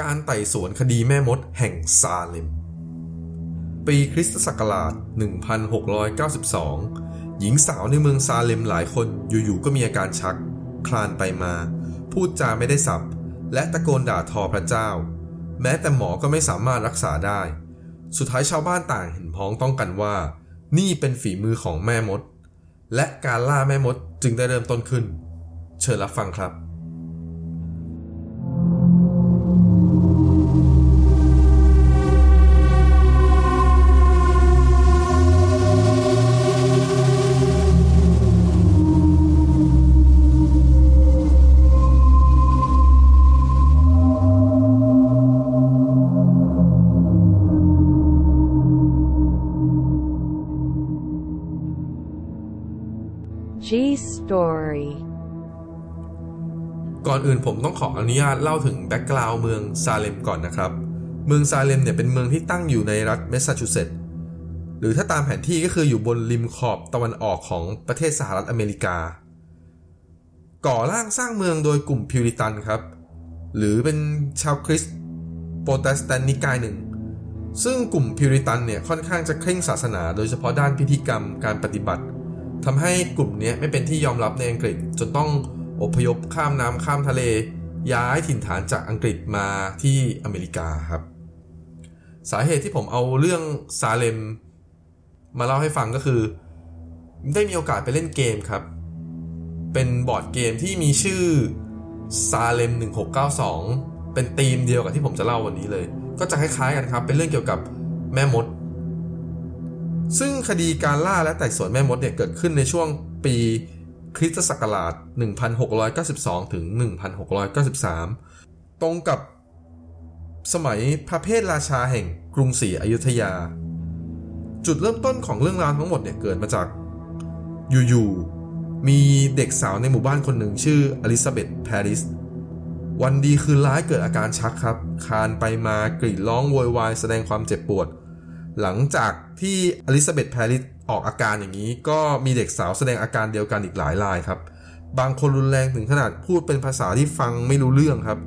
การไต่สวนคดีแม่มดแห่งซาเลม ปีคริสตศักราช 1692 หญิงสาวในเมืองซาเลมหลายคนอยู่ๆก็มีอาการชัก คลานไปมา พูดจาไม่ได้สับ และตะโกนด่าทอพระเจ้า แม้แต่หมอก็ไม่สามารถรักษาได้ สุดท้ายชาวบ้านต่างเห็นพ้องต้องกันว่า นี่เป็นฝีมือของแม่มด และการล่าแม่มดจึงได้เริ่มต้นขึ้น เชิญรับฟังครับ Story ก่อนอื่นผมต้องขออนุญาตเล่าถึง background เมืองซาเลมก่อนนะครับ เมืองซาเลมเนี่ยเป็นเมืองที่ตั้งอยู่ในรัฐแมสซาชูเซตส์หรือถ้าตามแผนที่ก็คืออยู่บนริมขอบตะวันออกของประเทศสหรัฐอเมริกา ก่อร่างสร้างเมืองโดยกลุ่มพิวริตันครับ หรือเป็นชาวคริสต์โปรเตสแตนต์นิกายหนึ่ง ซึ่งกลุ่มพิวริตันเนี่ยค่อนข้างจะเคร่งศาสนา โดยเฉพาะด้านพิธีกรรมการปฏิบัติ ทำให้กลุ่มนี้ไม่เป็นที่ยอมรับในอังกฤษ จนต้องอพยพข้ามน้ำข้ามทะเล ย้ายถิ่นฐานจากอังกฤษมาที่อเมริกาครับ สาเหตุที่ผมเอาเรื่องซาเลมมาเล่าให้ฟังก็คือ ได้มีโอกาสไปเล่นเกมครับ เป็นบอร์ดเกมที่มีชื่อซาเลม1692 เป็นธีมเดียวกับที่ผมจะเล่าวันนี้เลย ก็จะคล้ายๆกันครับ เป็นเรื่องเกี่ยวกับแม่มด ซึ่งคดีการล่าและไต่สวนแม่มดเนี่ยเกิดขึ้นในช่วงปีคริสตศักราช 1692 ถึง 1693 ตรงกับสมัยพระเพทราชาแห่งกรุงศรีอยุธยา จุดเริ่มต้นของเรื่องราวทั้งหมดเนี่ยเกิดมาจากอยู่ๆมีเด็กสาวในหมู่บ้านคนหนึ่งชื่ออลิซาเบธแพริสวันดีคืนร้ายเกิดอาการชักครับ คานไปมากรีดร้องโวยวายแสดงความเจ็บปวด หลังจากที่อลิซาเบธแพริสออกอาการอย่างนี้ ก็มีเด็กสาวแสดงอาการเดียวกันอีกหลายรายครับ บางคนรุนแรงถึงขนาดพูดเป็นภาษาที่ฟังไม่รู้เรื่องครับ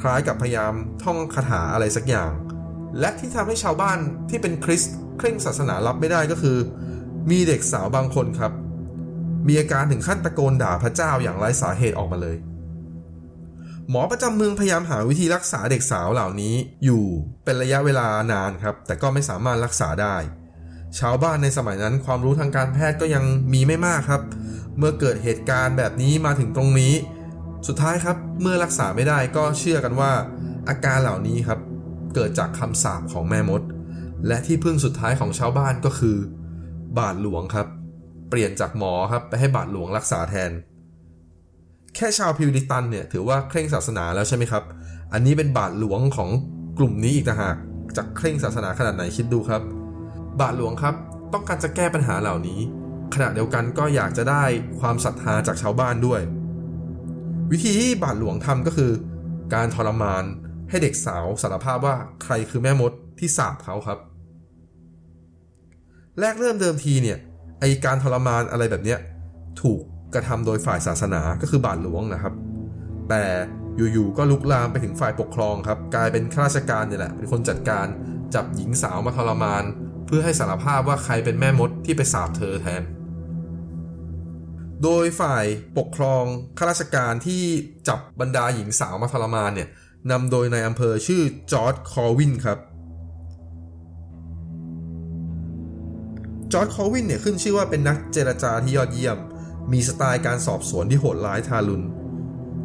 คล้ายกับพยายามท่องคาถาอะไรสักอย่าง และที่ทำให้ชาวบ้านที่เป็นคริสต์เคร่งศาสนารับไม่ได้ก็คือ มีเด็กสาวบางคนครับ มีอาการถึงขั้นตะโกนด่าพระเจ้าอย่างไร้สาเหตุออกมาเลย หมอประจำเมืองพยายามหาวิธีรักษาเด็กสาวเหล่านี้อยู่เป็นระยะเวลานานครับ แต่ก็ไม่สามารถรักษาได้ ชาวบ้านในสมัยนั้นความรู้ทางการแพทย์ก็ยังมีไม่มากครับ เมื่อเกิดเหตุการณ์แบบนี้มาถึงตรงนี้ สุดท้ายครับเมื่อรักษาไม่ได้ก็เชื่อกันว่า อาการเหล่านี้ครับ เกิดจากคำสาปของแม่มด และที่พึ่งสุดท้ายของชาวบ้านก็คือ บาทหลวงครับ เปลี่ยนจากหมอครับไปให้บาทหลวงรักษาแทน แค่ชาวพิวริตันเนี่ยถือว่าเคร่งศาสนาแล้วใช่ไหมครับ อันนี้เป็นบาทหลวงของกลุ่มนี้อีกต่างหากจะเคร่งศาสนาขนาดไหนคิดดูครับ บาทหลวงครับ ต้องการจะแก้ปัญหาเหล่านี้ ขณะเดียวกันก็อยากจะได้ความศรัทธาจากชาวบ้านด้วย วิธีที่บาทหลวงทำก็คือ การทรมานให้เด็กสาวสารภาพว่าใครคือแม่มดที่สาบเขาครับ แรกเริ่มเดิมทีเนี่ยไอการทรมานอะไรแบบเนี้ยถูก กระทำโดยฝ่ายศาสนาก็คือบาทหลวงนะครับ แต่อยู่ๆก็ลุกลามไปถึงฝ่ายปกครองครับ กลายเป็นข้าราชการเนี่ยแหละเป็นคนจัดการจับหญิงสาวมาทรมาน เพื่อให้สารภาพว่าใครเป็นแม่มดที่ไปสาบเธอแทน โดยฝ่ายปกครองข้าราชการที่จับบรรดาหญิงสาวมาทรมานเนี่ยนำโดยในอำเภอชื่อจอร์ดคอวินครับจอร์จ คอร์วินเนี่ยขึ้นชื่อว่าเป็นนักเจรจาที่ยอดเยี่ยม มีสไตล์การสอบสวนที่โหดร้ายทารุณ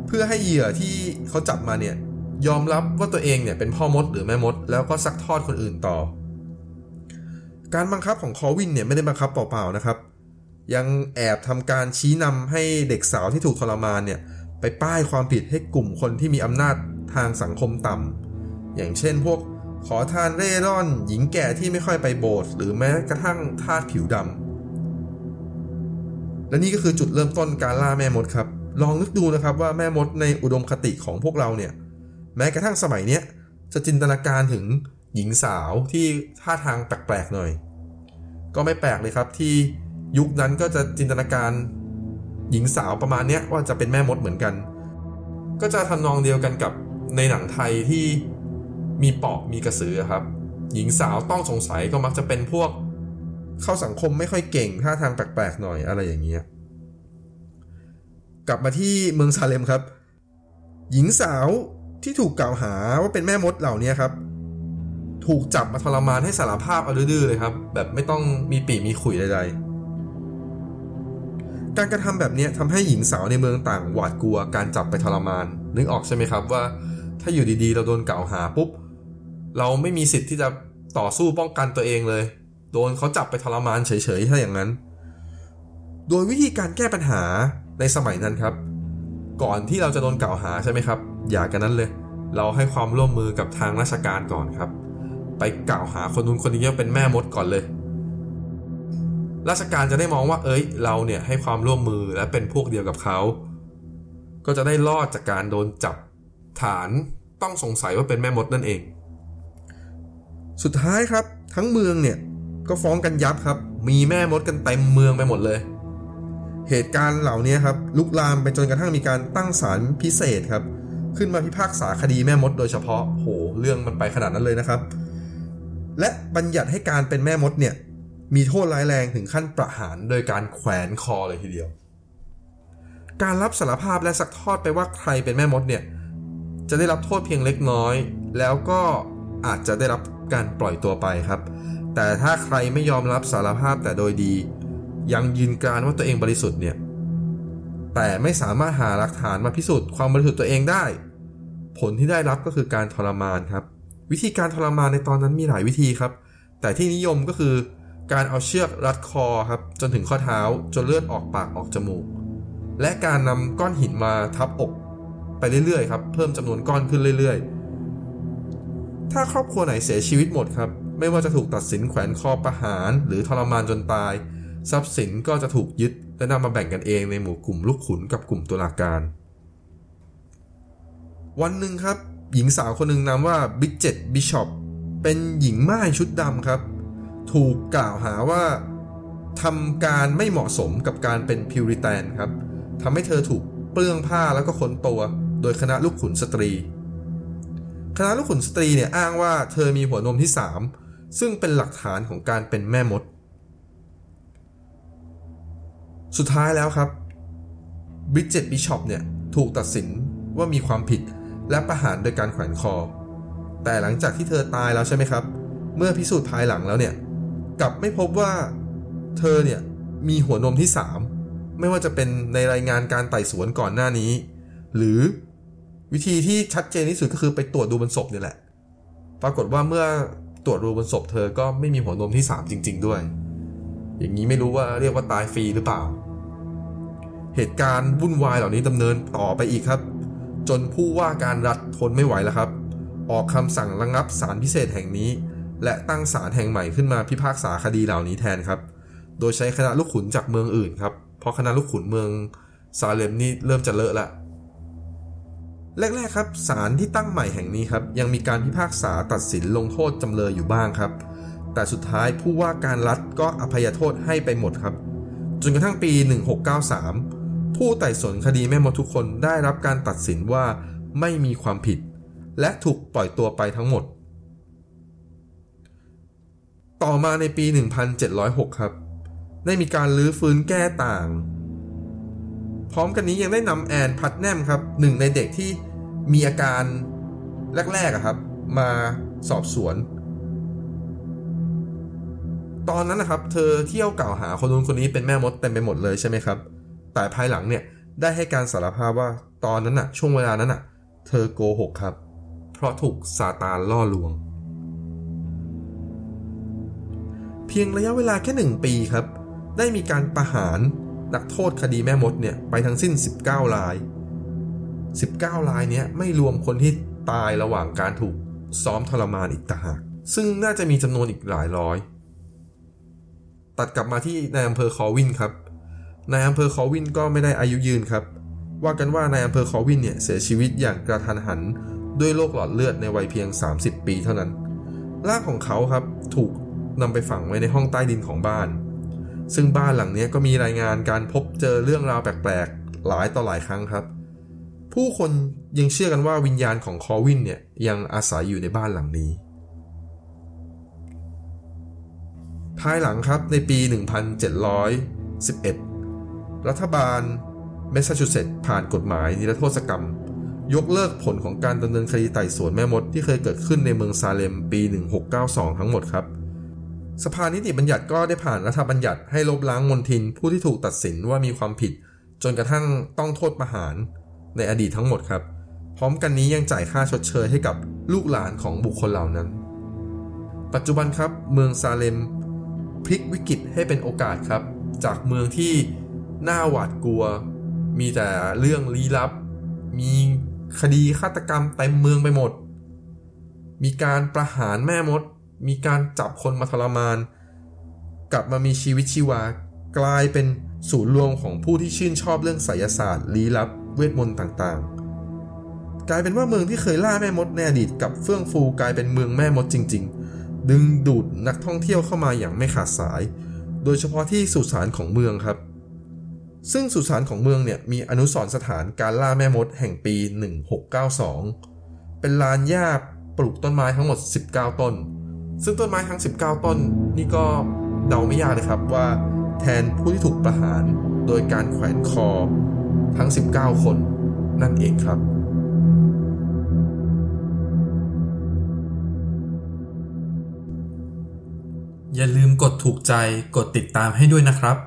เพื่อให้เหยื่อที่เขาจับมาเนี่ย ยอมรับว่าตัวเองเนี่ยเป็นพ่อมดหรือแม่มด แล้วก็ซัดทอดคนอื่นต่อ การบังคับของคอร์วินเนี่ยไม่ได้บังคับเปล่าๆนะครับ ยังแอบทำการชี้นำให้เด็กสาวที่ถูกทรมานเนี่ยไปป้ายความผิดให้กลุ่มคนที่มีอำนาจทางสังคมต่ำอย่างเช่นพวกขอทานเร่ร่อน หญิงแก่ที่ไม่ค่อยไปโบสถ์หรือแม้กระทั่งทาสผิวดำ และนี่ก็คือจุดเริ่มต้นการล่าแม่มดครับ ลองนึกดูนะครับว่าแม่มดในอุดมคติของพวกเราเนี่ย แม้กระทั่งสมัยเนี้ยจะจินตนาการถึงหญิงสาวที่ท่าทางแปลกๆหน่อย ก็ไม่แปลกเลยครับที่ยุคนั้นก็จะจินตนาการหญิงสาวประมาณเนี้ยว่าจะเป็นแม่มดเหมือนกัน ก็จะทำนองเดียวกันกับในหนังไทยที่มีปอบมีกระสือครับ หญิงสาวต้องสงสัยก็มักจะเป็นพวก เข้าสังคมไม่ค่อยเก่งท่าทางแปลกๆหน่อยอะไรอย่างเงี้ยกลับมาที่เมืองซาเลมครับ หญิงสาวที่ถูกกล่าวหาว่าเป็นแม่มดเหล่านี้ครับ ถูกจับมาทรมานให้สารภาพเอาดื้อๆเลยครับ แบบไม่ต้องมีปีมีขุยใดๆ การกระทำแบบนี้ทำให้หญิงสาวในเมืองต่างหวาดกลัวการจับไปทรมาน นึกออกใช่ไหมครับว่า ถ้าอยู่ดีๆ เราโดนกล่าวหาปุ๊บ เราไม่มีสิทธิ์ที่จะต่อสู้ป้องกันตัวเองเลย โดนเขาจับไปทรมานเฉยๆถ้าอย่างนั้น โดยวิธีการแก้ปัญหาในสมัยนั้นครับ ก่อนที่เราจะโดนกล่าวหาใช่ไหมครับ อย่ากันนั้นเลย เราให้ความร่วมมือกับทางราชการก่อนครับ ไปกล่าวหาคนนู้นคนนี้ว่าเป็นแม่มดก่อนเลย ราชการจะได้มองว่า เอ้ย เราเนี่ยให้ความร่วมมือและเป็นพวกเดียวกับเขาก็จะได้รอดจากการโดนจับฐานต้องสงสัยว่าเป็นแม่มดนั่นเอง สุดท้ายครับ ทั้งเมืองเนี่ย ก็ฟ้องกันยับครับ มีแม่มดกันเต็มเมืองไปหมดเลย เหตุการณ์เหล่านี้ครับลุกลามไปจนกระทั่งมีการตั้งศาลพิเศษครับ ขึ้นมาพิพากษาคดีแม่มดโดยเฉพาะโหเรื่องมันไปขนาดนั้นเลยนะครับ และบัญญัติให้การเป็นแม่มดเนี่ยมีโทษร้ายแรงถึงขั้นประหารโดยการแขวนคอเลยทีเดียว การรับสารภาพและสักทอดไปว่าใครเป็นแม่มดเนี่ยจะได้รับโทษเพียงเล็กน้อย แล้วก็อาจจะได้รับ การปล่อยตัวไปครับ แต่ถ้าใครไม่ยอมรับสารภาพแต่โดยดี ยังยืนการว่าตัวเองบริสุทธิ์เนี่ยแต่ไม่สามารถหาหลักฐานมาพิสูจน์ความบริสุทธิ์ตัวเองได้ ผลที่ได้รับก็คือการทรมานครับ วิธีการทรมานในตอนนั้นมีหลายวิธีครับ แต่ที่นิยมก็คือการเอาเชือกรัดคอครับจนถึงข้อเท้าจนเลือดออกปากออกจมูก และการนำก้อนหินมาทับอก ไปเรื่อยๆครับเพิ่มจำนวนก้อนขึ้นเรื่อยๆ ถ้าครอบครัวไหนเสียชีวิตหมดครับ ไม่ว่าจะถูกตัดสินแขวนคอประหารหรือทรมานจนตาย ทรัพย์สินก็จะถูกยึดและนำมาแบ่งกันเองในหมู่กลุ่มลูกขุนกับกลุ่มตุลาการ วันหนึ่งครับ หญิงสาวคนหนึ่งนามว่าบริดเจ็ตบิชอปเป็นหญิงม่ายชุดดำครับ ถูกกล่าวหาว่าทำการไม่เหมาะสมกับการเป็นพิวริแตนครับทำให้เธอถูกเปลื้องผ้าแล้วก็ค้นตัว โดยคณะลูกขุนสตรี คณะลูกขุนสตรีเนี่ยอ้างว่าเธอมีหัวนมที่ 3 ซึ่งเป็นหลักฐานของการเป็นแม่มด สุดท้ายแล้วครับบริดเจตบิชอปเนี่ยถูกตัดสินว่ามีความผิดและประหารโดยการแขวนคอ แต่หลังจากที่เธอตายแล้วใช่ไหมครับ เมื่อพิสูจน์ภายหลังแล้วเนี่ย กลับไม่พบว่าเธอเนี่ยมีหัวนมที่ 3 ไม่ว่าจะเป็นในรายงานการไต่สวนก่อนหน้านี้ หรือ วิธีที่ชัดเจนที่สุดก็คือไปตรวจดูบนศพนี่แหละ ปรากฏว่าเมื่อตรวจดูบนศพเธอก็ไม่มีหัวนมที่ 3 จริง ๆ ด้วย อย่างนี้ไม่รู้ว่าเรียกว่าตายฟรีหรือเปล่า เหตุการณ์วุ่นวายเหล่านี้ดำเนินต่อไปอีกครับ จนผู้ว่าการรัฐทนไม่ไหวแล้วครับ ออกคำสั่งระงงับศาลพิเศษแห่งนี้ และตั้งศาลแห่งใหม่ขึ้นมาพิพากษาคดีเหล่านี้แทนครับ โดยใช้คณะลูกขุนจากเมืองอื่นครับ เพราะคณะลูกขุนเมืองซาเลมนี่เริ่มจะเลอะละ แรกๆครับศาลที่ตั้งใหม่แห่งนี้ครับยังมีการพิพากษาตัดสินลงโทษจำเลยอยู่บ้างครับ แต่สุดท้ายผู้ว่าการรัฐก็อภัยโทษให้ไปหมดครับ จนกระทั่งปี 1693 ผู้ไต่สวนคดีแม่มดทุกคนได้รับการตัดสินว่าไม่มีความผิด และถูกปล่อยตัวไปทั้งหมด ต่อมาในปี 1706 ครับ ได้มีการลื้อฟื้นแก้ต่าง พร้อมกันนี้ยังได้นำแอนพัดแนมครับหนึ่งในเด็กที่มีอาการแรกๆอะครับ มาสอบสวน ตอนนั้นนะครับ เธอเที่ยวกล่าวหาคนนู้นคนนี้เป็นแม่มดเต็มไปหมดเลยใช่ไหมครับ แต่ภายหลังเนี่ยได้ให้การสารภาพว่าตอนนั้นอะช่วงเวลานั้นอะเธอโกหกครับ เพราะถูกซาตานล่อลวง เพียงระยะเวลาแค่หนึ่งปีครับ ได้มีการประหาร นักโทษคดีแม่มดเนี่ยไปทั้งสิ้น 19ราย 19รายเนี้ยไม่รวมคนที่ตายระหว่างการถูกซ้อมทรมานอีกต่างหากซึ่งน่าจะมีจำนวนอีกหลายร้อย ตัดกลับมาที่ในอำเภอคอวินครับนายอำเภอคอวินก็ไม่ได้อายุยืนครับ ว่ากันว่านายอำเภอคอวินเนี่ยเสียชีวิตอย่างกระทันหันด้วยโรคหลอดเลือดในวัยเพียง 30 ปีเท่านั้นร่างของเขาครับถูกนำไปฝังไว้ในห้องใต้ดินของบ้าน ซึ่งบ้านหลังนี้ก็มีรายงานการพบเจอเรื่องราวแปลกๆ หลายต่อหลายครั้งครับ ผู้คนยังเชื่อกันว่าวิญญาณของคอร์วินเนี่ยยังอาศัยอยู่ในบ้านหลังนี้ ภายหลังครับในปี 1711 รัฐบาลแมสซาชูเซตส์ผ่านกฎหมายนิรโทษกรรม ยกเลิกผลของการดำเนินคดีไต่สวนแม่มดที่เคยเกิดขึ้นในเมืองซาเลมปี 1692 ทั้งหมดครับ สภานิติบัญญัติก็ได้ผ่านรัฐบัญญัติให้ลบล้างมนทินผู้ที่ถูกตัดสินว่ามีความผิด จนกระทั่งต้องโทษประหารในอดีตทั้งหมดครับ พร้อมกันนี้ยังจ่ายค่าชดเชยให้กับลูกหลานของบุคคลเหล่านั้น ปัจจุบันครับเมืองซาเลมพลิกวิกฤตให้เป็นโอกาสครับ จากเมืองที่น่าหวาดกลัว มีแต่เรื่องลี้ลับ มีคดีฆาตกรรมเต็มเมืองไปหมด มีการประหารแม่มด มีการจับคนมาทรมาน กลับมามีชีวิตชีวา กลายเป็นศูนย์รวมของผู้ที่ชื่นชอบเรื่องไสยศาสตร์ลี้ลับ เวทมนต์ต่างๆ กลายเป็นว่าเมืองที่เคยล่าแม่มดในอดีตกับเฟื่องฟูกลายเป็นเมืองแม่มดจริง ๆ ดึงดูดนักท่องเที่ยวเข้ามาอย่างไม่ขาดสาย โดยเฉพาะที่สุสานของเมืองครับ ซึ่งสุสานของเมืองเนี่ยมีอนุสรสถานการล่าแม่มดแห่งปี 1692 เป็นลานหญ้าปลูกต้นไม้ทั้งหมด 19 ต้น ซึ่งต้นไม้ทั้ง 19 ต้นนี่ก็เดาไม่ยากเลยครับว่าแทนผู้ที่ถูกประหารโดยการแขวนคอทั้ง 19 คนนั่นเองครับ อย่าลืมกดถูกใจกดติดตามให้ด้วยนะครับ